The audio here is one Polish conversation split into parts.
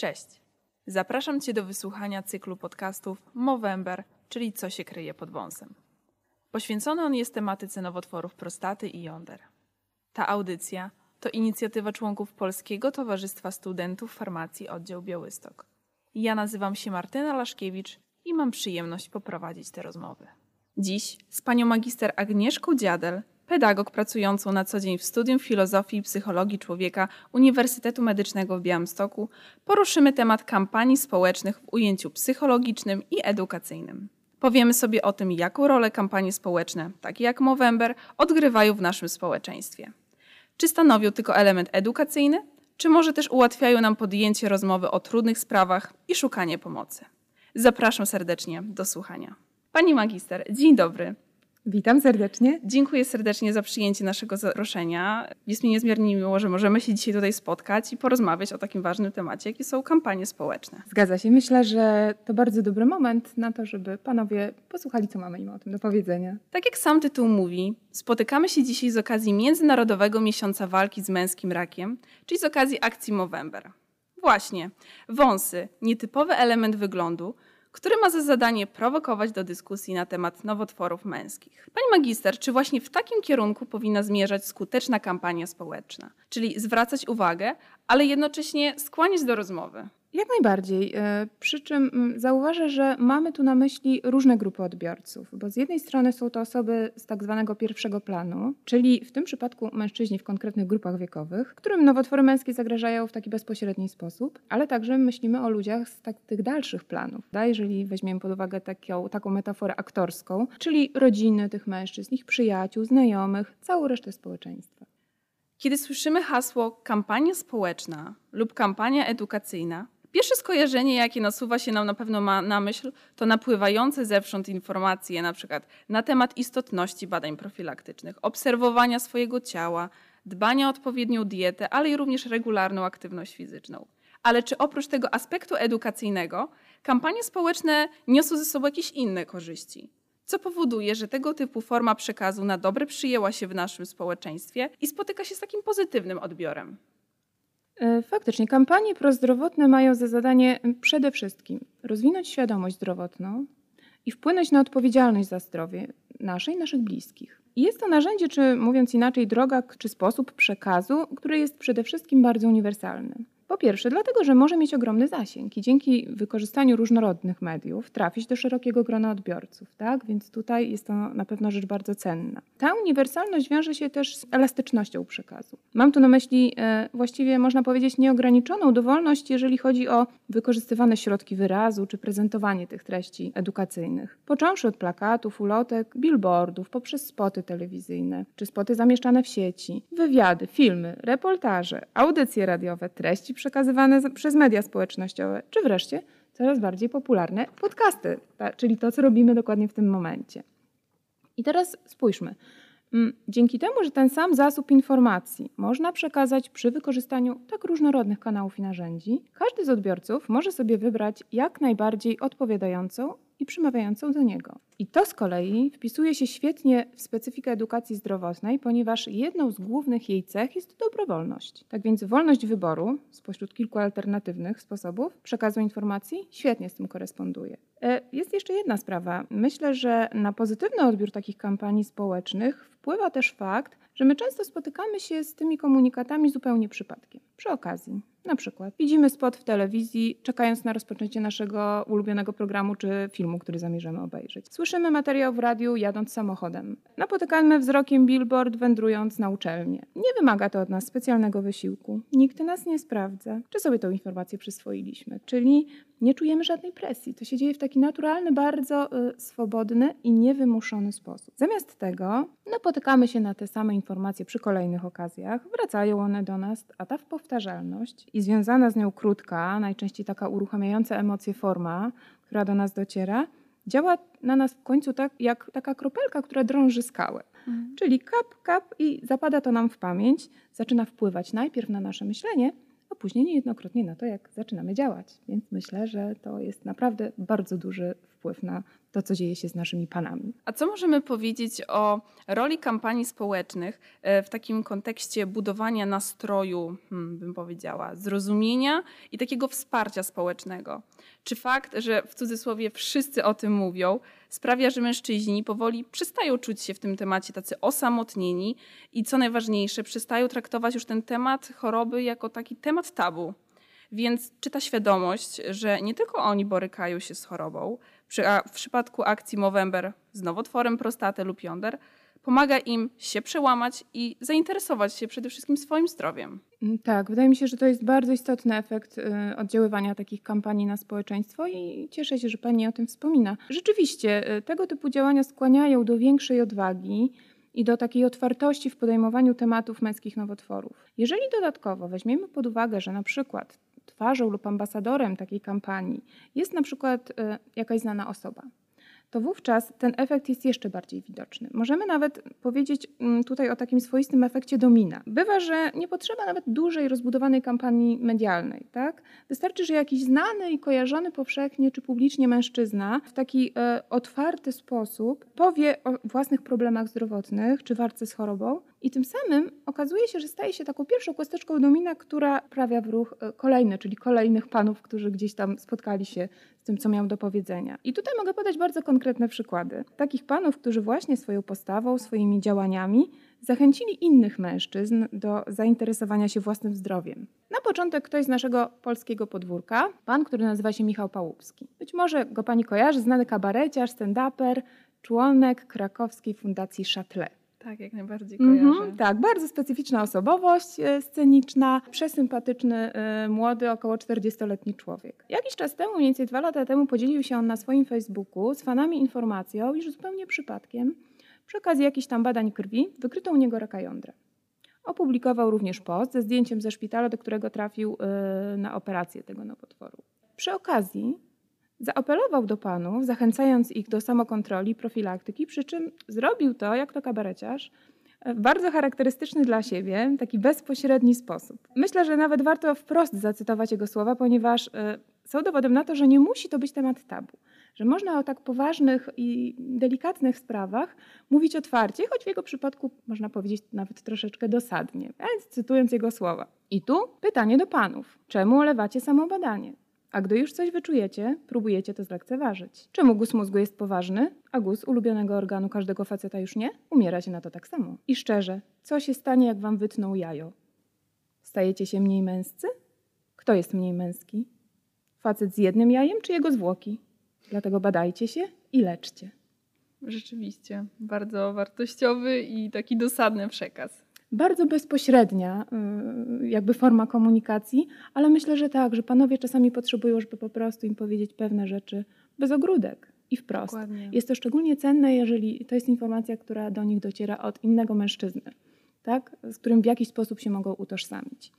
Cześć. Zapraszam Cię do wysłuchania cyklu podcastów Movember, czyli Co się kryje pod wąsem. Poświęcony on jest tematyce nowotworów prostaty i jąder. Ta audycja to inicjatywa członków Polskiego Towarzystwa Studentów Farmacji Oddział Białystok. Ja nazywam się Martyna Laszkiewicz i mam przyjemność poprowadzić te rozmowy. Dziś z panią magister Agnieszką Dziadel, pedagog pracującą na co dzień w Studium Filozofii i Psychologii Człowieka Uniwersytetu Medycznego w Białymstoku, poruszymy temat kampanii społecznych w ujęciu psychologicznym i edukacyjnym. Powiemy sobie o tym, jaką rolę kampanie społeczne, takie jak Movember, odgrywają w naszym społeczeństwie. Czy stanowią tylko element edukacyjny, czy może też ułatwiają nam podjęcie rozmowy o trudnych sprawach i szukanie pomocy. Zapraszam serdecznie do słuchania. Pani magister, dzień dobry. Witam serdecznie. Dziękuję serdecznie za przyjęcie naszego zaproszenia. Jest mi niezmiernie miło, że możemy się dzisiaj tutaj spotkać i porozmawiać o takim ważnym temacie, jakie są kampanie społeczne. Zgadza się. Myślę, że to bardzo dobry moment na to, żeby panowie posłuchali, co mamy im o tym do powiedzenia. Tak jak sam tytuł mówi, spotykamy się dzisiaj z okazji Międzynarodowego Miesiąca Walki z Męskim Rakiem, czyli z okazji akcji Movember. Właśnie, wąsy, nietypowy element wyglądu, który ma za zadanie prowokować do dyskusji na temat nowotworów męskich. Pani magister, czy właśnie w takim kierunku powinna zmierzać skuteczna kampania społeczna? Czyli zwracać uwagę, ale jednocześnie skłaniać do rozmowy. Jak najbardziej. E, przy czym zauważę, że mamy tu na myśli różne grupy odbiorców, bo z jednej strony są to osoby z tak zwanego pierwszego planu, czyli w tym przypadku mężczyźni w konkretnych grupach wiekowych, którym nowotwory męskie zagrażają w taki bezpośredni sposób, ale także myślimy o ludziach z tak, tych dalszych planów. Da, jeżeli weźmiemy pod uwagę taką, taką metaforę aktorską, czyli rodziny tych mężczyzn, ich przyjaciół, znajomych, całą resztę społeczeństwa. Kiedy słyszymy hasło kampania społeczna lub kampania edukacyjna, Pierwsze skojarzenie, jakie nasuwa się nam na pewno ma na myśl, to napływające zewsząd informacje, na przykład na temat istotności badań profilaktycznych, obserwowania swojego ciała, dbania o odpowiednią dietę, ale i również regularną aktywność fizyczną. Ale czy oprócz tego aspektu edukacyjnego, kampanie społeczne niosą ze sobą jakieś inne korzyści? Co powoduje, że tego typu forma przekazu na dobre przyjęła się w naszym społeczeństwie i spotyka się z takim pozytywnym odbiorem? E, faktycznie, kampanie prozdrowotne mają za zadanie przede wszystkim rozwinąć świadomość zdrowotną i wpłynąć na odpowiedzialność za zdrowie nasze i naszych bliskich. Jest to narzędzie, czy mówiąc inaczej, droga czy sposób przekazu, który jest przede wszystkim bardzo uniwersalny. Po pierwsze, dlatego, że może mieć ogromny zasięg i dzięki wykorzystaniu różnorodnych mediów trafić do szerokiego grona odbiorców, tak? Więc tutaj jest to na pewno rzecz bardzo cenna. Ta uniwersalność wiąże się też z elastycznością przekazu. Mam tu na myśli e, właściwie można powiedzieć nieograniczoną dowolność, jeżeli chodzi o wykorzystywane środki wyrazu czy prezentowanie tych treści edukacyjnych. Począwszy od plakatów, ulotek, billboardów, poprzez spoty telewizyjne czy spoty zamieszczane w sieci, wywiady, filmy, reportaże, audycje radiowe, treści przekazywane przez media społecznościowe, czy wreszcie coraz bardziej popularne podcasty, czyli to, co robimy dokładnie w tym momencie. I teraz spójrzmy. Mm, dzięki temu, że ten sam zasób informacji można przekazać przy wykorzystaniu tak różnorodnych kanałów i narzędzi, każdy z odbiorców może sobie wybrać jak najbardziej odpowiadającą i przemawiającą do niego. I to z kolei wpisuje się świetnie w specyfikę edukacji zdrowotnej, ponieważ jedną z głównych jej cech jest dobrowolność. Tak więc wolność wyboru spośród kilku alternatywnych sposobów przekazu informacji świetnie z tym koresponduje. E, jest jeszcze jedna sprawa. Myślę, że na pozytywny odbiór takich kampanii społecznych wpływa też fakt, że my często spotykamy się z tymi komunikatami zupełnie przypadkiem, przy okazji. Na przykład widzimy spot w telewizji, czekając na rozpoczęcie naszego ulubionego programu czy filmu, który zamierzamy obejrzeć. Słyszymy materiał w radiu jadąc samochodem. Napotykamy wzrokiem billboard wędrując na uczelnię. Nie wymaga to od nas specjalnego wysiłku. Nikt nas nie sprawdza, czy sobie tą informację przyswoiliśmy. Czyli nie czujemy żadnej presji. To się dzieje w taki naturalny, bardzo y, swobodny i niewymuszony sposób. Zamiast tego napotykamy się na te same informacje przy kolejnych okazjach, wracają one do nas, a ta powtarzalność i związana z nią krótka, najczęściej taka uruchamiająca emocje forma, która do nas dociera, działa na nas w końcu tak jak taka kropelka, która drąży skałę. Mhm. Czyli kap, kap i zapada to nam w pamięć, zaczyna wpływać najpierw na nasze myślenie, a później niejednokrotnie na to, jak zaczynamy działać. Więc myślę, że to jest naprawdę bardzo duży wpływ na to, co dzieje się z naszymi panami. A co możemy powiedzieć o roli kampanii społecznych e, w takim kontekście budowania nastroju, hmm, bym powiedziała, zrozumienia i takiego wsparcia społecznego? Czy fakt, że w cudzysłowie wszyscy o tym mówią, sprawia, że mężczyźni powoli przestają czuć się w tym temacie tacy osamotnieni i co najważniejsze, przestają traktować już ten temat choroby jako taki temat tabu? Więc czy ta świadomość, że nie tylko oni borykają się z chorobą, w przypadku akcji Movember z nowotworem prostaty lub jąder, pomaga im się przełamać i zainteresować się przede wszystkim swoim zdrowiem. Mm, tak, wydaje mi się, że to jest bardzo istotny efekt y, oddziaływania takich kampanii na społeczeństwo i cieszę się, że Pani o tym wspomina. Rzeczywiście, y, tego typu działania skłaniają do większej odwagi i do takiej otwartości w podejmowaniu tematów męskich nowotworów. Jeżeli dodatkowo weźmiemy pod uwagę, że na przykład twarzą lub ambasadorem takiej kampanii jest na przykład e, jakaś znana osoba, to wówczas ten efekt jest jeszcze bardziej widoczny. Możemy nawet powiedzieć mm, tutaj o takim swoistym efekcie domina. Bywa, że nie potrzeba nawet dużej, rozbudowanej kampanii medialnej. Tak? Wystarczy, że jakiś znany i kojarzony powszechnie czy publicznie mężczyzna w taki e, otwarty sposób powie o własnych problemach zdrowotnych czy walce z chorobą, i tym samym okazuje się, że staje się taką pierwszą kosteczką domina, która prawia w ruch e, kolejne, czyli kolejnych panów, którzy gdzieś tam spotkali się z tym, co miał do powiedzenia. I tutaj mogę podać bardzo konkretne przykłady. Takich panów, którzy właśnie swoją postawą, swoimi działaniami zachęcili innych mężczyzn do zainteresowania się własnym zdrowiem. Na początek ktoś z naszego polskiego podwórka, pan, który nazywa się Michał Pałupski. Być może go pani kojarzy, znany kabareciarz, stand-uper, członek krakowskiej fundacji Châtelet. Tak, jak najbardziej kojarzę. Mm-hmm, tak, bardzo specyficzna osobowość e, sceniczna, przesympatyczny, e, młody, około 40-letni człowiek. Jakiś czas temu, mniej więcej dwa lata temu, podzielił się on na swoim Facebooku z fanami informacją, iż zupełnie przypadkiem, przy okazji jakichś tam badań krwi, wykryto u niego raka jądra. Opublikował również post ze zdjęciem ze szpitala, do którego trafił e, na operację tego nowotworu. Przy okazji Zaapelował do panów, zachęcając ich do samokontroli, profilaktyki, przy czym zrobił to, jak to kabareciarz, w bardzo charakterystyczny dla siebie, taki bezpośredni sposób. Myślę, że nawet warto wprost zacytować jego słowa, ponieważ y, są dowodem na to, że nie musi to być temat tabu. Że można o tak poważnych i delikatnych sprawach mówić otwarcie, choć w jego przypadku można powiedzieć nawet troszeczkę dosadnie. Więc cytując jego słowa. I tu pytanie do panów. Czemu olewacie samobadanie? A gdy już coś wyczujecie, próbujecie to zlekceważyć. Czemu guz mózgu jest poważny, a guz ulubionego organu każdego faceta już nie? Umieracie na to tak samo. I szczerze, co się stanie, jak wam wytną jajo? Stajecie się mniej męscy? Kto jest mniej męski? Facet z jednym jajem czy jego zwłoki? Dlatego badajcie się i leczcie. Rzeczywiście, bardzo wartościowy i taki dosadny przekaz bardzo bezpośrednia y, jakby forma komunikacji, ale myślę, że tak, że panowie czasami potrzebują, żeby po prostu im powiedzieć pewne rzeczy bez ogródek i wprost. Dokładnie. Jest to szczególnie cenne, jeżeli to jest informacja, która do nich dociera od innego mężczyzny, tak? z którym w jakiś sposób się mogą utożsamić.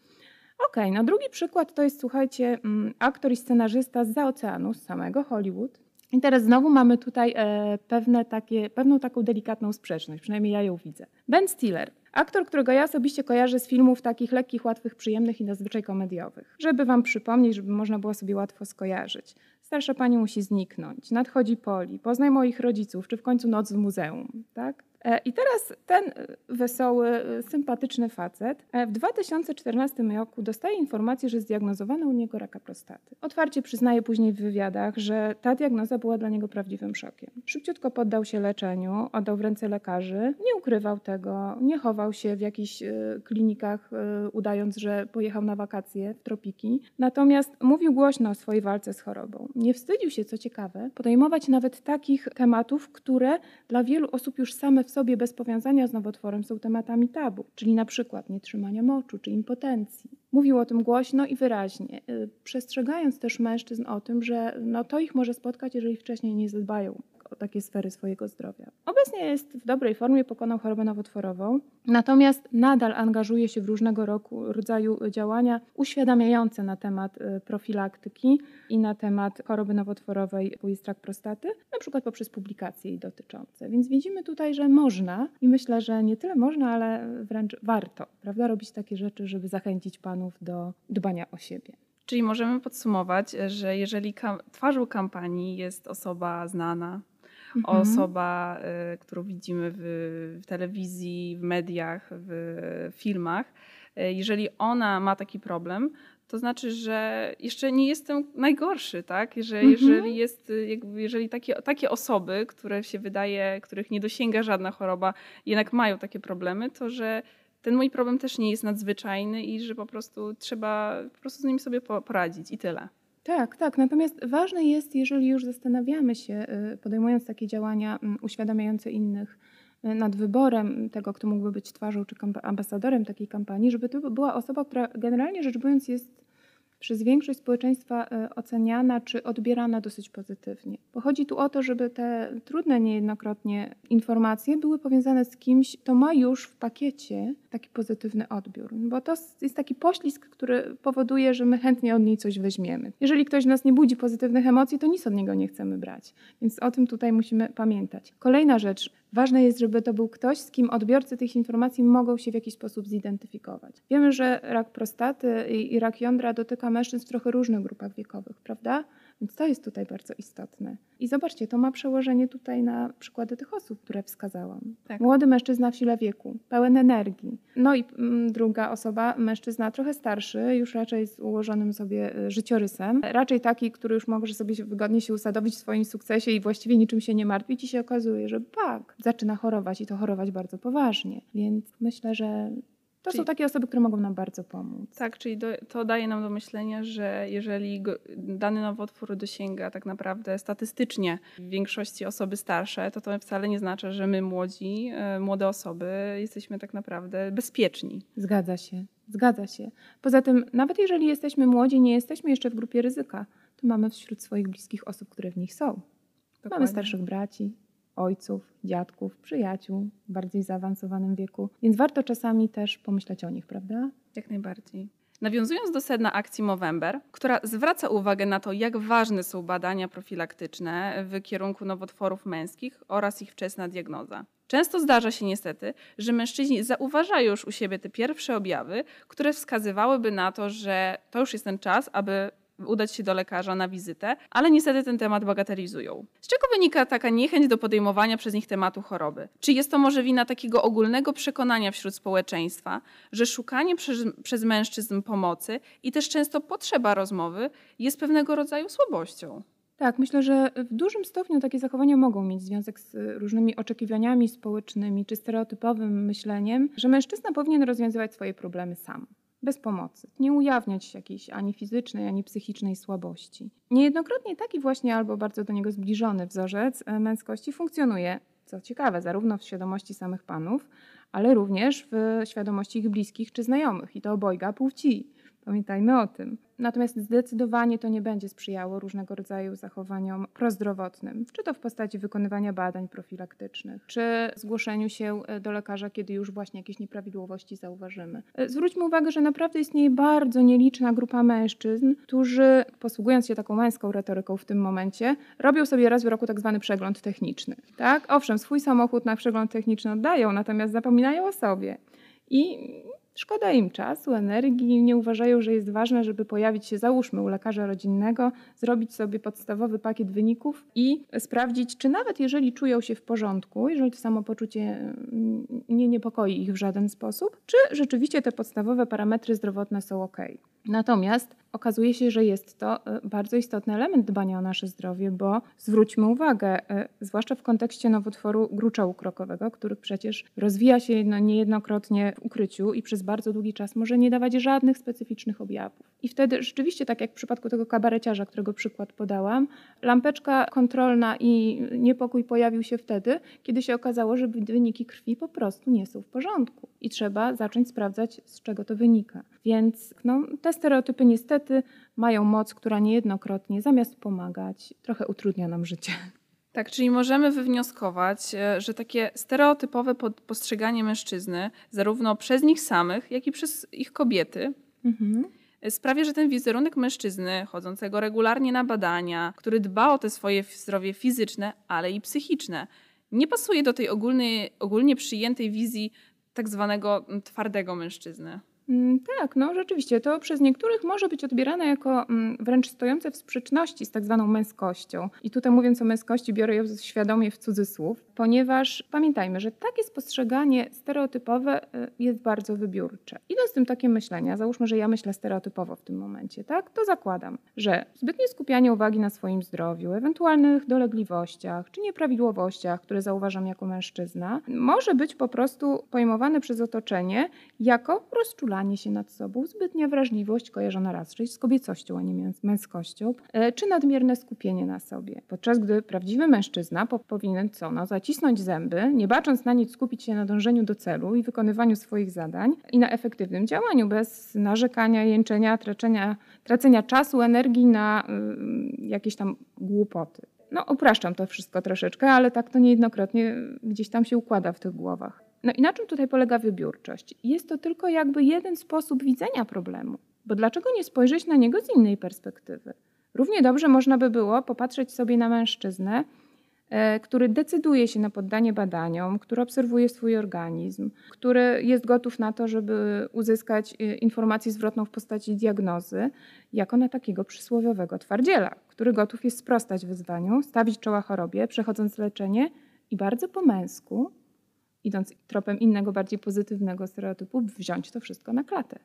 Okej, okay, no drugi przykład to jest, słuchajcie, mm, aktor i scenarzysta z oceanu, z samego Hollywood. I teraz znowu mamy tutaj e, pewne takie, pewną taką delikatną sprzeczność, przynajmniej ja ją widzę. Ben Stiller, Aktor, którego ja osobiście kojarzę z filmów takich lekkich, łatwych, przyjemnych i zazwyczaj komediowych. Żeby wam przypomnieć, żeby można było sobie łatwo skojarzyć. Starsza pani musi zniknąć, nadchodzi poli, poznaj moich rodziców, czy w końcu noc w muzeum, tak? E, I teraz ten e, wesoły, e, sympatyczny facet w 2014 roku dostaje informację, że zdiagnozowano u niego raka prostaty. Otwarcie przyznaje później w wywiadach, że ta diagnoza była dla niego prawdziwym szokiem. Szybciutko poddał się leczeniu, oddał w ręce lekarzy, nie ukrywał tego, nie chował się w jakichś klinikach, udając, że pojechał na wakacje w tropiki. Natomiast mówił głośno o swojej walce z chorobą. Nie wstydził się, co ciekawe, podejmować nawet takich tematów, które dla wielu osób już same w sobie bez powiązania z nowotworem są tematami tabu, czyli na przykład nietrzymania moczu czy impotencji. Mówił o tym głośno i wyraźnie, y, przestrzegając też mężczyzn o tym, że no to ich może spotkać, jeżeli wcześniej nie zadbają takie sfery swojego zdrowia. Obecnie jest w dobrej formie, pokonał chorobę nowotworową, natomiast nadal angażuje się w różnego roku, rodzaju działania uświadamiające na temat y, profilaktyki i na temat choroby nowotworowej, jest rak prostaty, na przykład poprzez publikacje jej dotyczące. Więc widzimy tutaj, że można i myślę, że nie tyle można, ale wręcz warto, prawda, robić takie rzeczy, żeby zachęcić panów do dbania o siebie. Czyli możemy podsumować, że jeżeli kam twarzą kampanii jest osoba znana, mhm. osoba, y, którą widzimy w, w, telewizji, w mediach, w filmach, y, jeżeli ona ma taki problem, to znaczy, że jeszcze nie jestem najgorszy, tak? Że mhm. jeżeli jest, y, jeżeli takie, takie osoby, które się wydaje, których nie dosięga żadna choroba, jednak mają takie problemy, to że ten mój problem też nie jest nadzwyczajny i że po prostu trzeba po prostu z nim sobie poradzić i tyle. Tak, tak. Natomiast ważne jest, jeżeli już zastanawiamy się, y, podejmując takie działania mm, uświadamiające innych y, nad wyborem tego, kto mógłby być twarzą czy ambasadorem takiej kampanii, żeby to była osoba, która generalnie rzecz biorąc jest przez większość społeczeństwa e, oceniana czy odbierana dosyć pozytywnie. Bo chodzi tu o to, żeby te trudne niejednokrotnie informacje były powiązane z kimś, kto ma już w pakiecie taki pozytywny odbiór. Bo to jest taki poślizg, który powoduje, że my chętnie od niej coś weźmiemy. Jeżeli ktoś w nas nie budzi pozytywnych emocji, to nic od niego nie chcemy brać. Więc o tym tutaj musimy pamiętać. Kolejna rzecz. Ważne jest, żeby to był ktoś, z kim odbiorcy tych informacji mogą się w jakiś sposób zidentyfikować. Wiemy, że rak prostaty i rak jądra dotyka mężczyzn w trochę różnych grupach wiekowych, prawda? Więc to jest tutaj bardzo istotne. I zobaczcie, to ma przełożenie tutaj na przykłady tych osób, które wskazałam. Tak. Młody mężczyzna w sile wieku, pełen energii. No i mm, druga osoba, mężczyzna trochę starszy, już raczej z ułożonym sobie e, życiorysem. Raczej taki, który już może sobie wygodnie się usadowić w swoim sukcesie i właściwie niczym się nie martwić i się okazuje, że tak, zaczyna chorować i to chorować bardzo poważnie. Więc myślę, że to czyli, są takie osoby, które mogą nam bardzo pomóc. Tak, czyli do, to daje nam do myślenia, że jeżeli go, dany nowotwór dosięga tak naprawdę statystycznie w większości osoby starsze, to to wcale nie znaczy, że my młodzi, e, młode osoby jesteśmy tak naprawdę bezpieczni. Zgadza się, zgadza się. Poza tym, nawet jeżeli jesteśmy młodzi, nie jesteśmy jeszcze w grupie ryzyka, to mamy wśród swoich bliskich osób, które w nich są. Dokładnie. Mamy starszych braci, ojców, dziadków, przyjaciół w bardziej zaawansowanym wieku, więc warto czasami też pomyśleć o nich, prawda? Jak najbardziej. Nawiązując do sedna akcji Movember, która zwraca uwagę na to, jak ważne są badania profilaktyczne w kierunku nowotworów męskich oraz ich wczesna diagnoza. Często zdarza się niestety, że mężczyźni zauważają już u siebie te pierwsze objawy, które wskazywałyby na to, że to już jest ten czas, aby udać się do lekarza na wizytę, ale niestety ten temat bagatelizują. Z czego wynika taka niechęć do podejmowania przez nich tematu choroby? Czy jest to może wina takiego ogólnego przekonania wśród społeczeństwa, że szukanie przez, przez mężczyzn pomocy i też często potrzeba rozmowy jest pewnego rodzaju słabością? Tak, myślę, że w dużym stopniu takie zachowania mogą mieć związek z różnymi oczekiwaniami społecznymi czy stereotypowym myśleniem, że mężczyzna powinien rozwiązywać swoje problemy sam bez pomocy, nie ujawniać jakiejś ani fizycznej, ani psychicznej słabości. Niejednokrotnie taki właśnie albo bardzo do niego zbliżony wzorzec e, męskości funkcjonuje, co ciekawe, zarówno w świadomości samych panów, ale również w świadomości ich bliskich czy znajomych i to obojga płci. Pamiętajmy o tym. Natomiast zdecydowanie to nie będzie sprzyjało różnego rodzaju zachowaniom prozdrowotnym, czy to w postaci wykonywania badań profilaktycznych, czy zgłoszeniu się e, do lekarza, kiedy już właśnie jakieś nieprawidłowości zauważymy. E, zwróćmy uwagę, że naprawdę istnieje bardzo nieliczna grupa mężczyzn, którzy, posługując się taką męską retoryką w tym momencie, robią sobie raz w roku tak zwany przegląd techniczny. Tak? Owszem, swój samochód na przegląd techniczny oddają, natomiast zapominają o sobie. I Szkoda im czasu, energii, nie uważają, że jest ważne, żeby pojawić się, załóżmy, u lekarza rodzinnego, zrobić sobie podstawowy pakiet wyników i sprawdzić, czy nawet jeżeli czują się w porządku, jeżeli to samopoczucie mm, nie niepokoi ich w żaden sposób, czy rzeczywiście te podstawowe parametry zdrowotne są ok. Natomiast okazuje się, że jest to e, bardzo istotny element dbania o nasze zdrowie, bo zwróćmy uwagę, e, zwłaszcza w kontekście nowotworu gruczołu krokowego, który przecież rozwija się no, niejednokrotnie w ukryciu i przez bardzo długi czas może nie dawać żadnych specyficznych objawów. I wtedy rzeczywiście, tak jak w przypadku tego kabareciarza, którego przykład podałam, lampeczka kontrolna i niepokój pojawił się wtedy, kiedy się okazało, że wyniki krwi po prostu nie są w porządku i trzeba zacząć sprawdzać, z czego to wynika. Więc no, te stereotypy niestety mają moc, która niejednokrotnie zamiast pomagać, trochę utrudnia nam życie. Tak, czyli możemy wywnioskować, e, że takie stereotypowe postrzeganie mężczyzny, zarówno przez nich samych, jak i przez ich kobiety, mhm. Sprawia, że ten wizerunek mężczyzny, chodzącego regularnie na badania, który dba o te swoje zdrowie fizyczne, ale i psychiczne, nie pasuje do tej ogólnie przyjętej wizji tak zwanego twardego mężczyzny. Mm, tak, no rzeczywiście. To przez niektórych może być odbierane jako mm, wręcz stojące w sprzeczności z tak zwaną męskością. I tutaj mówiąc o męskości, biorę ją świadomie w cudzysłów, ponieważ pamiętajmy, że takie spostrzeganie stereotypowe y, jest bardzo wybiórcze. Idąc tym tokiem myślenia, załóżmy, że ja myślę stereotypowo w tym momencie, tak, to zakładam, że zbytnie skupianie uwagi na swoim zdrowiu, ewentualnych dolegliwościach czy nieprawidłowościach, które zauważam jako mężczyzna, może być po prostu pojmowane przez otoczenie jako rozczulanie się nad sobą, zbytnia wrażliwość kojarzona raczej z kobiecością, a nie męskością, e, czy nadmierne skupienie na sobie. Podczas gdy prawdziwy mężczyzna po, powinien co? No, zacisnąć zęby, nie bacząc na nic skupić się na dążeniu do celu i wykonywaniu swoich zadań i na efektywnym działaniu, bez narzekania, jęczenia, tracenia, tracenia czasu, energii na y, jakieś tam głupoty. No, upraszczam to wszystko troszeczkę, ale tak to niejednokrotnie gdzieś tam się układa w tych głowach. No i na czym tutaj polega wybiórczość? Jest to tylko jakby jeden sposób widzenia problemu, bo dlaczego nie spojrzeć na niego z innej perspektywy? Równie dobrze można by było popatrzeć sobie na mężczyznę, e, który decyduje się na poddanie badaniom, który obserwuje swój organizm, który jest gotów na to, żeby uzyskać e, informację zwrotną w postaci diagnozy, jako na takiego przysłowiowego twardziela, który gotów jest sprostać wyzwaniu, stawić czoła chorobie, przechodząc leczenie i bardzo po męsku idąc tropem innego, bardziej pozytywnego stereotypu, wziąć to wszystko na klatę.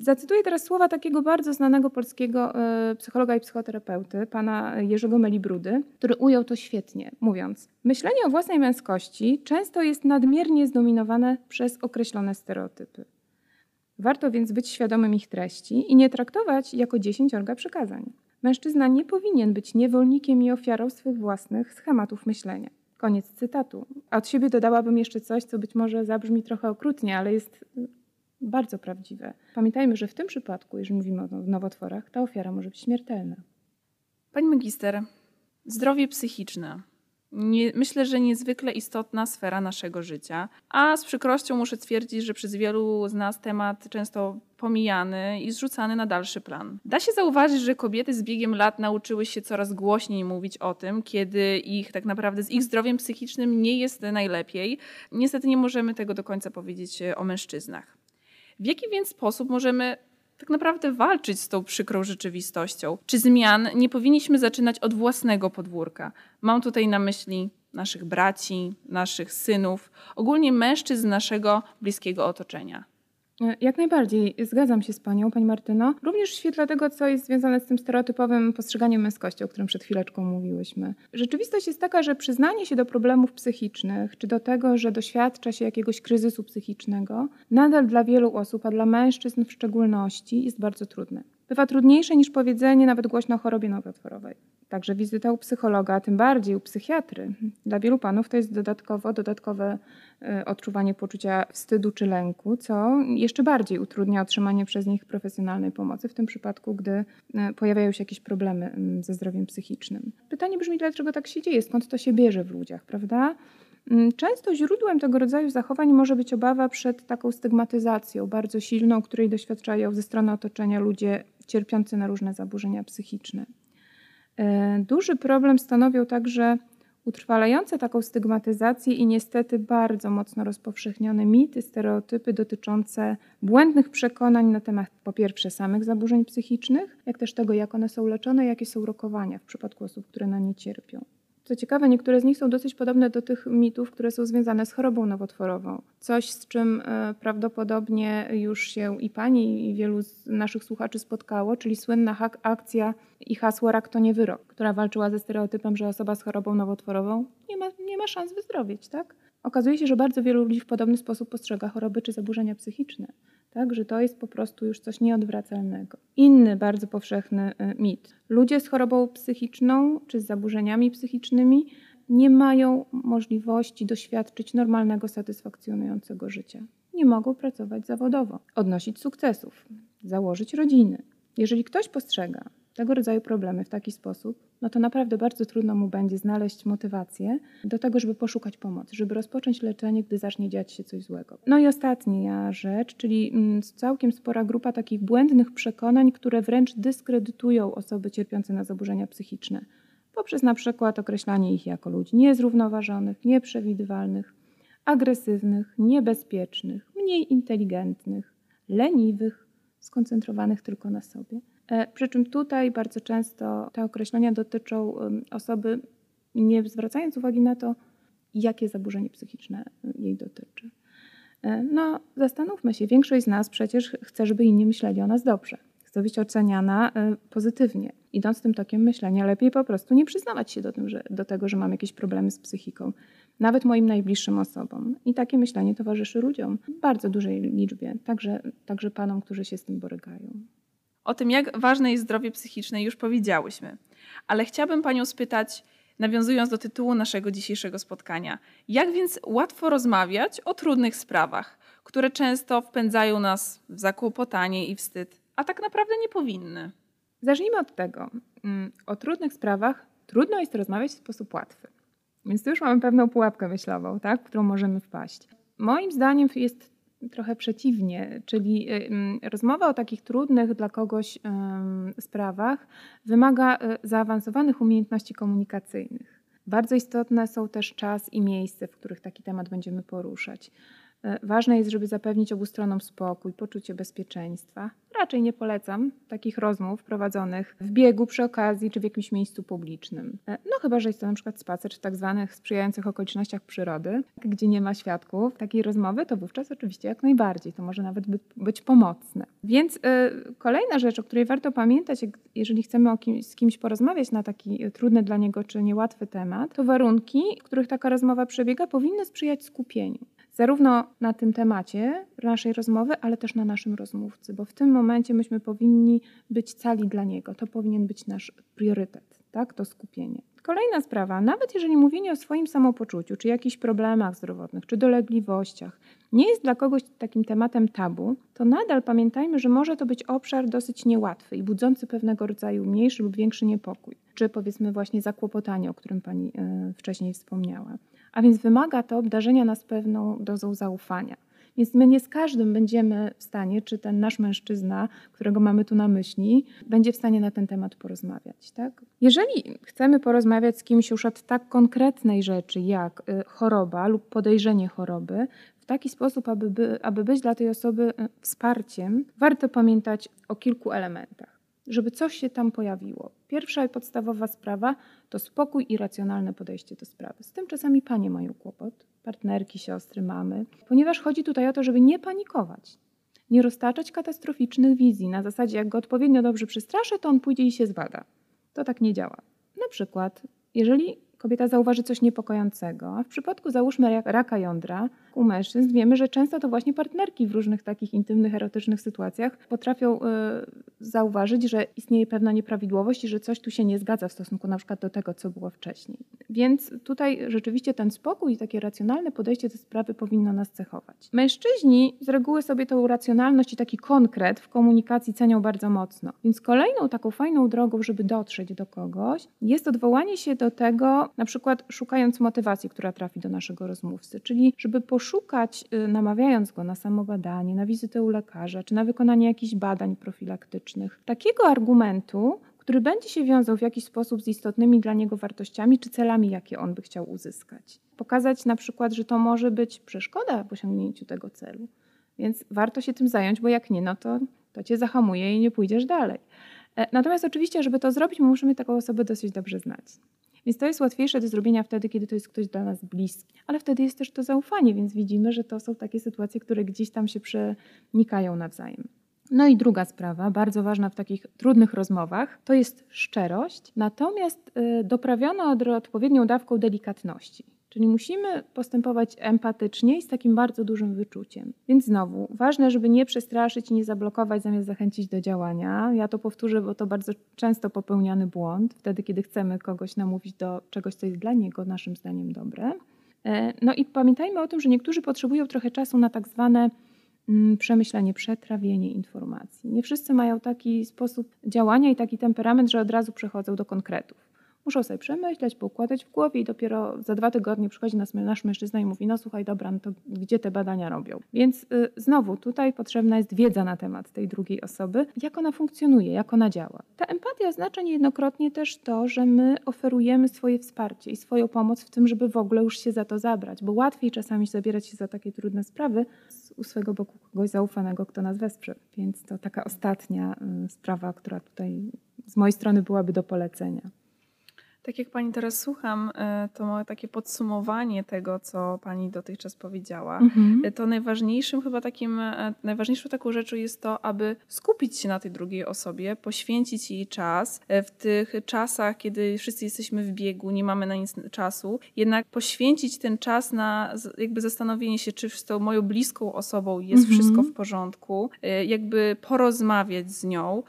Zacytuję teraz słowa takiego bardzo znanego polskiego e, psychologa i psychoterapeuty, pana Jerzego Melibrudy, który ujął to świetnie, mówiąc: Myślenie o własnej męskości często jest nadmiernie zdominowane przez określone stereotypy. Warto więc być świadomym ich treści i nie traktować jako dziesięciorga przykazań. Mężczyzna nie powinien być niewolnikiem i ofiarą swych własnych schematów myślenia. Koniec cytatu. A od siebie dodałabym jeszcze coś, co być może zabrzmi trochę okrutnie, ale jest bardzo prawdziwe. Pamiętajmy, że w tym przypadku, jeżeli mówimy o nowotworach, ta ofiara może być śmiertelna. Pani magister, zdrowie psychiczne nie, myślę, że niezwykle istotna sfera naszego życia, a z przykrością muszę stwierdzić, że przez wielu z nas temat często pomijany i zrzucany na dalszy plan. Da się zauważyć, że kobiety z biegiem lat nauczyły się coraz głośniej mówić o tym, kiedy ich tak naprawdę z ich zdrowiem psychicznym nie jest najlepiej. Niestety nie możemy tego do końca powiedzieć o mężczyznach. W jaki więc sposób możemy tak naprawdę walczyć z tą przykrą rzeczywistością? Czy zmian nie powinniśmy zaczynać od własnego podwórka? Mam tutaj na myśli naszych braci, naszych synów, ogólnie mężczyzn naszego bliskiego otoczenia. E, jak najbardziej zgadzam się z Panią, Pani Martyno. Również w świetle tego, co jest związane z tym stereotypowym postrzeganiem męskości, o którym przed chwileczką mówiłyśmy. Rzeczywistość jest taka, że przyznanie się do problemów psychicznych, czy do tego, że doświadcza się jakiegoś kryzysu psychicznego, nadal dla wielu osób, a dla mężczyzn w szczególności, jest bardzo trudne. Bywa trudniejsze niż powiedzenie nawet głośno o chorobie nowotworowej. Także wizyta u psychologa, a tym bardziej u psychiatry. Dla wielu panów to jest dodatkowo dodatkowe e, odczuwanie poczucia wstydu czy lęku, co jeszcze bardziej utrudnia otrzymanie przez nich profesjonalnej pomocy, w tym przypadku, gdy e, pojawiają się jakieś problemy ze zdrowiem psychicznym. Pytanie brzmi, dlaczego tak się dzieje, skąd to się bierze w ludziach, prawda? Mm, często źródłem tego rodzaju zachowań może być obawa przed taką stygmatyzacją bardzo silną, której doświadczają ze strony otoczenia ludzie cierpiący na różne zaburzenia psychiczne. E, duży problem stanowią także utrwalające taką stygmatyzację i niestety bardzo mocno rozpowszechnione mity, stereotypy dotyczące błędnych przekonań na temat po pierwsze samych zaburzeń psychicznych, jak też tego, jak one są leczone, jakie są rokowania w przypadku osób, które na nie cierpią. Co ciekawe, niektóre z nich są dosyć podobne do tych mitów, które są związane z chorobą nowotworową. Coś, z czym e, prawdopodobnie już się i pani, i wielu z naszych słuchaczy spotkało, czyli słynna akcja i hasło Rak to nie wyrok, która walczyła ze stereotypem, że osoba z chorobą nowotworową nie ma, nie ma szans wyzdrowieć. Tak? Okazuje się, że bardzo wielu ludzi w podobny sposób postrzega choroby czy zaburzenia psychiczne tak, że to jest po prostu już coś nieodwracalnego. Inny bardzo powszechny y, mit. Ludzie z chorobą psychiczną czy z zaburzeniami psychicznymi nie mają możliwości doświadczyć normalnego, satysfakcjonującego życia. Nie mogą pracować zawodowo, odnosić sukcesów, założyć rodziny. Jeżeli ktoś postrzega tego rodzaju problemy w taki sposób, no to naprawdę bardzo trudno mu będzie znaleźć motywację do tego, żeby poszukać pomocy, żeby rozpocząć leczenie, gdy zacznie dziać się coś złego. No i ostatnia rzecz, czyli mm, całkiem spora grupa takich błędnych przekonań, które wręcz dyskredytują osoby cierpiące na zaburzenia psychiczne, poprzez na przykład określanie ich jako ludzi niezrównoważonych, nieprzewidywalnych, agresywnych, niebezpiecznych, mniej inteligentnych, leniwych, skoncentrowanych tylko na sobie. E, przy czym tutaj bardzo często te określenia dotyczą osoby, nie zwracając uwagi na to, jakie zaburzenie psychiczne jej dotyczy. E, no, zastanówmy się, większość z nas przecież chce, żeby inni myśleli o nas dobrze. Chce być oceniana e, pozytywnie. Idąc tym tokiem myślenia, lepiej po prostu nie przyznawać się do, tym, że, do tego, że mam jakieś problemy z psychiką. Nawet moim najbliższym osobom. I takie myślenie towarzyszy ludziom w bardzo dużej liczbie, także, także panom, którzy się z tym borykają. O tym, jak ważne jest zdrowie psychiczne, już powiedziałyśmy. Ale chciałabym Panią spytać, nawiązując do tytułu naszego dzisiejszego spotkania, jak więc łatwo rozmawiać o trudnych sprawach, które często wpędzają nas w zakłopotanie i wstyd, a tak naprawdę nie powinny? Zacznijmy od tego. Mm, o trudnych sprawach trudno jest rozmawiać w sposób łatwy. Więc tu już mamy pewną pułapkę myślową, tak, w którą możemy wpaść. Moim zdaniem jest trochę przeciwnie, czyli y, mm, rozmowa o takich trudnych dla kogoś sprawach wymaga y, zaawansowanych umiejętności komunikacyjnych. Bardzo istotne są też czas i miejsce, w których taki temat będziemy poruszać. E, ważne jest, żeby zapewnić obu stronom spokój, poczucie bezpieczeństwa. Raczej nie polecam takich rozmów prowadzonych w biegu, przy okazji czy w jakimś miejscu publicznym. E, no chyba, że jest to na przykład spacer w tak zwanych sprzyjających okolicznościach przyrody, gdzie nie ma świadków takiej rozmowy, to wówczas oczywiście jak najbardziej. To może nawet być pomocne. Więc y, kolejna rzecz, o której warto pamiętać, jeżeli chcemy kim, z kimś porozmawiać na taki trudny dla niego czy niełatwy temat, to warunki, w których taka rozmowa przebiega, powinny sprzyjać skupieniu zarówno na tym temacie naszej rozmowy, ale też na naszym rozmówcy, bo w tym momencie myśmy powinni być cali dla niego. To powinien być nasz priorytet, tak? To skupienie. Kolejna sprawa, nawet jeżeli mówienie o swoim samopoczuciu, czy jakichś problemach zdrowotnych, czy dolegliwościach nie jest dla kogoś takim tematem tabu, to nadal pamiętajmy, że może to być obszar dosyć niełatwy i budzący pewnego rodzaju mniejszy lub większy niepokój, czy powiedzmy właśnie zakłopotanie, o którym Pani e, wcześniej wspomniała. A więc wymaga to obdarzenia nas pewną dozą zaufania. Więc my nie z każdym będziemy w stanie, czy ten nasz mężczyzna, którego mamy tu na myśli, będzie w stanie na ten temat porozmawiać. Tak? Jeżeli chcemy porozmawiać z kimś już od tak konkretnej rzeczy jak y, choroba lub podejrzenie choroby, w taki sposób, aby, by, aby być dla tej osoby y, wsparciem, warto pamiętać o kilku elementach żeby coś się tam pojawiło. Pierwsza i podstawowa sprawa to spokój i racjonalne podejście do sprawy. Z tym czasami panie mają kłopot, partnerki, siostry, mamy, ponieważ chodzi tutaj o to, żeby nie panikować, nie roztaczać katastroficznych wizji na zasadzie, jak go odpowiednio dobrze przestraszę, to on pójdzie i się zbada. To tak nie działa. Na przykład, jeżeli kobieta zauważy coś niepokojącego. A w przypadku załóżmy raka jądra u mężczyzn wiemy, że często to właśnie partnerki w różnych takich intymnych, erotycznych sytuacjach potrafią y, zauważyć, że istnieje pewna nieprawidłowość i że coś tu się nie zgadza w stosunku na przykład do tego, co było wcześniej. Więc tutaj rzeczywiście ten spokój i takie racjonalne podejście do sprawy powinno nas cechować. Mężczyźni z reguły sobie tą racjonalność i taki konkret w komunikacji cenią bardzo mocno. Więc kolejną taką fajną drogą, żeby dotrzeć do kogoś, jest odwołanie się do tego, na przykład szukając motywacji, która trafi do naszego rozmówcy, czyli żeby poszukać, y, namawiając go na samobadanie, na wizytę u lekarza, czy na wykonanie jakichś badań profilaktycznych, takiego argumentu, który będzie się wiązał w jakiś sposób z istotnymi dla niego wartościami czy celami, jakie on by chciał uzyskać. Pokazać na przykład, że to może być przeszkoda w osiągnięciu tego celu. Więc warto się tym zająć, bo jak nie, no to, to cię zahamuje i nie pójdziesz dalej. E, natomiast oczywiście, żeby to zrobić, musimy taką osobę dosyć dobrze znać. Więc to jest łatwiejsze do zrobienia wtedy, kiedy to jest ktoś dla nas bliski. Ale wtedy jest też to zaufanie, więc widzimy, że to są takie sytuacje, które gdzieś tam się przenikają nawzajem. No i druga sprawa, bardzo ważna w takich trudnych rozmowach, to jest szczerość, natomiast y, doprawiona odpowiednią dawką delikatności. Czyli musimy postępować empatycznie i z takim bardzo dużym wyczuciem. Więc znowu, ważne, żeby nie przestraszyć nie zablokować zamiast zachęcić do działania. Ja to powtórzę, bo to bardzo często popełniany błąd, wtedy kiedy chcemy kogoś namówić do czegoś, co jest dla niego naszym zdaniem dobre. E, no i pamiętajmy o tym, że niektórzy potrzebują trochę czasu na tak zwane przemyślenie, przetrawienie informacji. Nie wszyscy mają taki sposób działania i taki temperament, że od razu przechodzą do konkretów muszą sobie przemyśleć, poukładać w głowie i dopiero za dwa tygodnie przychodzi nas, nasz mężczyzna i mówi, no słuchaj, dobra, no to gdzie te badania robią? Więc y, znowu tutaj potrzebna jest wiedza na temat tej drugiej osoby, jak ona funkcjonuje, jak ona działa. Ta empatia oznacza niejednokrotnie też to, że my oferujemy swoje wsparcie i swoją pomoc w tym, żeby w ogóle już się za to zabrać, bo łatwiej czasami zabierać się za takie trudne sprawy u swojego boku kogoś zaufanego, kto nas wesprze. Więc to taka ostatnia y, sprawa, która tutaj z mojej strony byłaby do polecenia. Tak jak pani teraz słucham, e, to ma takie podsumowanie tego, co pani dotychczas powiedziała. Mhm. E, to najważniejszym chyba takim, e, najważniejszą taką rzeczą jest to, aby skupić się na tej drugiej osobie, poświęcić jej czas. W tych czasach, kiedy wszyscy jesteśmy w biegu, nie mamy na nic czasu, jednak poświęcić ten czas na jakby zastanowienie się, czy z tą moją bliską osobą jest mhm. wszystko w porządku, jakby porozmawiać z nią,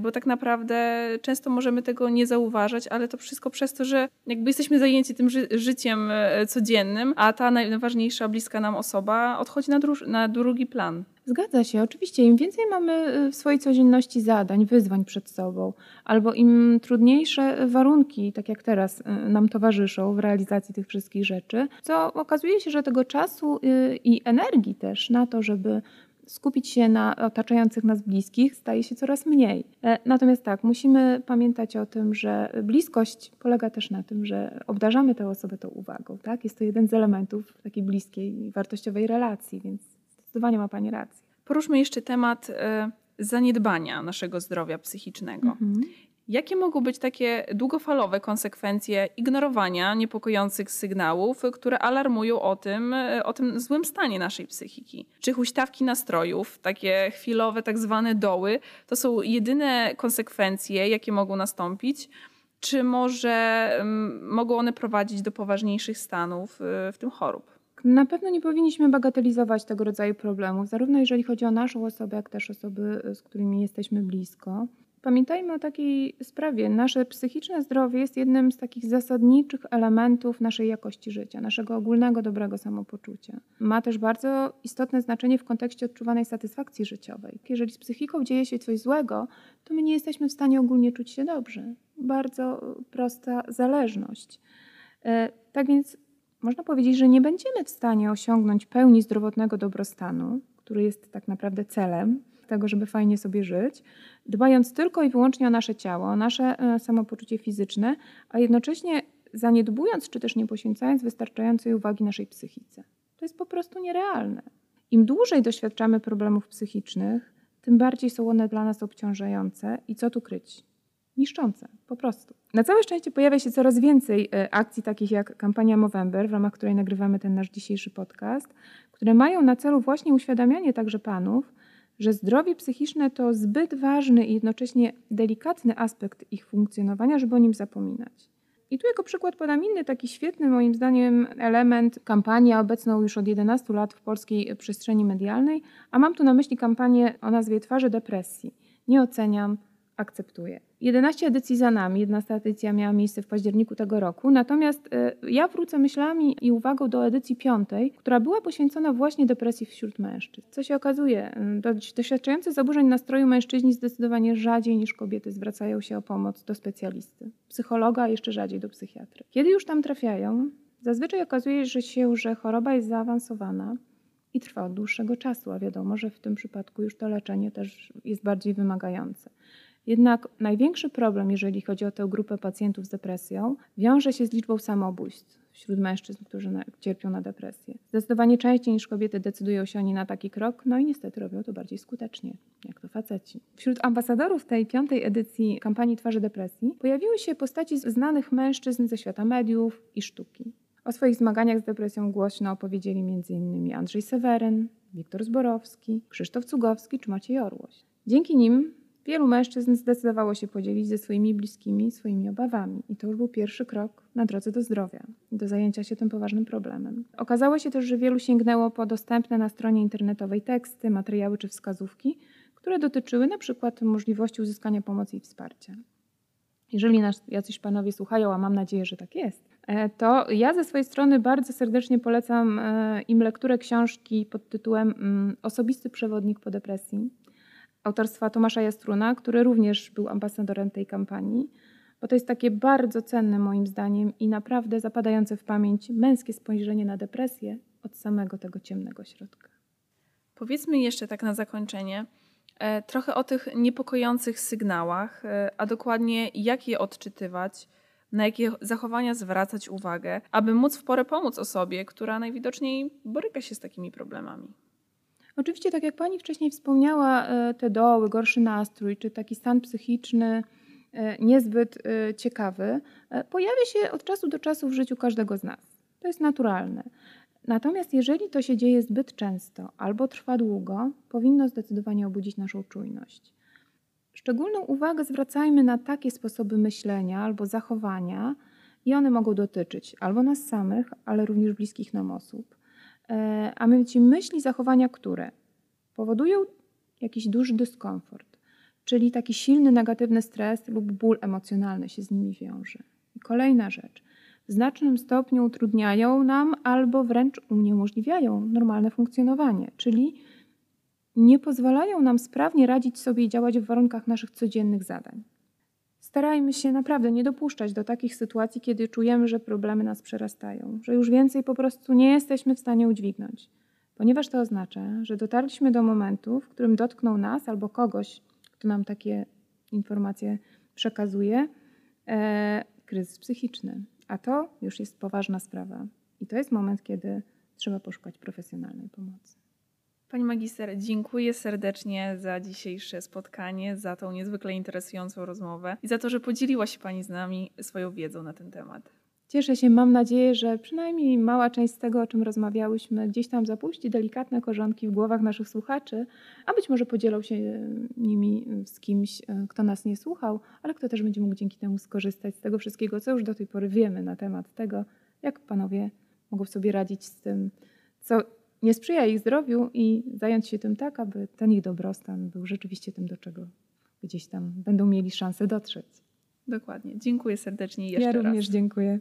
bo tak naprawdę często możemy tego nie zauważać, ale to wszystko przez to, że jakby jesteśmy zajęci tym ży życiem e, codziennym, a ta najważniejsza, bliska nam osoba odchodzi na, na drugi plan. Zgadza się, oczywiście. Im więcej mamy e, w swojej codzienności zadań, wyzwań przed sobą, albo im trudniejsze warunki, tak jak teraz, e, nam towarzyszą w realizacji tych wszystkich rzeczy, co okazuje się, że tego czasu i energii też na to, żeby skupić się na otaczających nas bliskich staje się coraz mniej. E, natomiast tak, musimy pamiętać o tym, że bliskość polega też na tym, że obdarzamy tę osobę tą uwagą. Tak? Jest to jeden z elementów takiej bliskiej, wartościowej relacji, więc zdecydowanie ma Pani rację. Poruszmy jeszcze temat e, zaniedbania naszego zdrowia psychicznego. Mhm. Jakie mogą być takie długofalowe konsekwencje ignorowania niepokojących sygnałów, które alarmują o tym, o tym złym stanie naszej psychiki? Czy huśtawki nastrojów, takie chwilowe, tak zwane doły, to są jedyne konsekwencje, jakie mogą nastąpić? Czy może um, mogą one prowadzić do poważniejszych stanów, y, w tym chorób? Na pewno nie powinniśmy bagatelizować tego rodzaju problemów, zarówno jeżeli chodzi o naszą osobę, jak też osoby, z którymi jesteśmy blisko. Pamiętajmy o takiej sprawie. Nasze psychiczne zdrowie jest jednym z takich zasadniczych elementów naszej jakości życia, naszego ogólnego dobrego samopoczucia. Ma też bardzo istotne znaczenie w kontekście odczuwanej satysfakcji życiowej. Jeżeli z psychiką dzieje się coś złego, to my nie jesteśmy w stanie ogólnie czuć się dobrze. Bardzo prosta zależność. E, tak więc można powiedzieć, że nie będziemy w stanie osiągnąć pełni zdrowotnego dobrostanu, który jest tak naprawdę celem tego, żeby fajnie sobie żyć, dbając tylko i wyłącznie o nasze ciało, o nasze e, samopoczucie fizyczne, a jednocześnie zaniedbując czy też nie poświęcając wystarczającej uwagi naszej psychice. To jest po prostu nierealne. Im dłużej doświadczamy problemów psychicznych, tym bardziej są one dla nas obciążające i co tu kryć? Niszczące, po prostu. Na całe szczęście pojawia się coraz więcej e, akcji takich jak kampania Movember, w ramach której nagrywamy ten nasz dzisiejszy podcast, które mają na celu właśnie uświadamianie także panów, że zdrowie psychiczne to zbyt ważny i jednocześnie delikatny aspekt ich funkcjonowania, żeby o nim zapominać. I tu jako przykład podam inny taki świetny moim zdaniem element kampanii obecną już od 11 lat w polskiej przestrzeni medialnej, a mam tu na myśli kampanię o nazwie Twarzy depresji. Nie oceniam, akceptuję. 11 edycji za nami, 11 edycja miała miejsce w październiku tego roku, natomiast y, ja wrócę myślami i uwagą do edycji piątej, która była poświęcona właśnie depresji wśród mężczyzn. Co się okazuje, y, doświadczający zaburzeń nastroju mężczyźni zdecydowanie rzadziej niż kobiety zwracają się o pomoc do specjalisty, psychologa, a jeszcze rzadziej do psychiatry. Kiedy już tam trafiają, zazwyczaj okazuje się, że choroba jest zaawansowana, i trwa od dłuższego czasu, a wiadomo, że w tym przypadku już to leczenie też jest bardziej wymagające. Jednak największy problem, jeżeli chodzi o tę grupę pacjentów z depresją, wiąże się z liczbą samobójstw wśród mężczyzn, którzy na, cierpią na depresję. Zdecydowanie częściej niż kobiety decydują się oni na taki krok, no i niestety robią to bardziej skutecznie, jak to faceci. Wśród ambasadorów tej piątej edycji kampanii Twarzy Depresji pojawiły się postaci znanych mężczyzn ze świata mediów i sztuki. O swoich zmaganiach z depresją głośno opowiedzieli m.in. Andrzej Seweryn, Wiktor Zborowski, Krzysztof Cugowski czy Maciej Orłoś. Dzięki nim Wielu mężczyzn zdecydowało się podzielić ze swoimi bliskimi swoimi obawami, i to już był pierwszy krok na drodze do zdrowia, do zajęcia się tym poważnym problemem. Okazało się też, że wielu sięgnęło po dostępne na stronie internetowej teksty, materiały czy wskazówki, które dotyczyły na przykład możliwości uzyskania pomocy i wsparcia. Jeżeli nas jacyś panowie słuchają, a mam nadzieję, że tak jest, e, to ja ze swojej strony bardzo serdecznie polecam e, im lekturę książki pod tytułem mm, Osobisty przewodnik po depresji autorstwa Tomasza Jastruna, który również był ambasadorem tej kampanii, bo to jest takie bardzo cenne moim zdaniem i naprawdę zapadające w pamięć męskie spojrzenie na depresję od samego tego ciemnego środka. Powiedzmy jeszcze tak na zakończenie e, trochę o tych niepokojących sygnałach, e, a dokładnie jak je odczytywać, na jakie zachowania zwracać uwagę, aby móc w porę pomóc osobie, która najwidoczniej boryka się z takimi problemami. Oczywiście, tak jak Pani wcześniej wspomniała, e, te doły, gorszy nastrój, czy taki stan psychiczny niezbyt ciekawy, pojawia się od czasu do czasu w życiu każdego z nas. To jest naturalne. Natomiast jeżeli to się dzieje zbyt często albo trwa długo, powinno zdecydowanie obudzić naszą czujność. Szczególną uwagę zwracajmy na takie sposoby myślenia albo zachowania, i one mogą dotyczyć albo nas samych, ale również bliskich nam osób. E, a mianowicie myśli, zachowania, które powodują jakiś duży dyskomfort, czyli taki silny negatywny stres lub ból emocjonalny się z nimi wiąże. I kolejna rzecz w znacznym stopniu utrudniają nam albo wręcz uniemożliwiają normalne funkcjonowanie, czyli nie pozwalają nam sprawnie radzić sobie i działać w warunkach naszych codziennych zadań. Starajmy się naprawdę nie dopuszczać do takich sytuacji, kiedy czujemy, że problemy nas przerastają, że już więcej po prostu nie jesteśmy w stanie udźwignąć, ponieważ to oznacza, że dotarliśmy do momentu, w którym dotknął nas albo kogoś, kto nam takie informacje przekazuje, e, kryzys psychiczny. A to już jest poważna sprawa. I to jest moment, kiedy trzeba poszukać profesjonalnej pomocy. Pani magister, dziękuję serdecznie za dzisiejsze spotkanie, za tą niezwykle interesującą rozmowę i za to, że podzieliła się Pani z nami swoją wiedzą na ten temat. Cieszę się, mam nadzieję, że przynajmniej mała część z tego, o czym rozmawiałyśmy, gdzieś tam zapuści delikatne korzonki w głowach naszych słuchaczy, a być może podzielą się e, nimi z kimś, e, kto nas nie słuchał, ale kto też będzie mógł dzięki temu skorzystać z tego wszystkiego, co już do tej pory wiemy na temat tego, jak panowie mogą sobie radzić z tym, co nie sprzyja ich zdrowiu i zająć się tym tak, aby ten ich dobrostan był rzeczywiście tym, do czego gdzieś tam będą mieli szansę dotrzeć. Dokładnie. Dziękuję serdecznie jeszcze raz. Ja również dziękuję.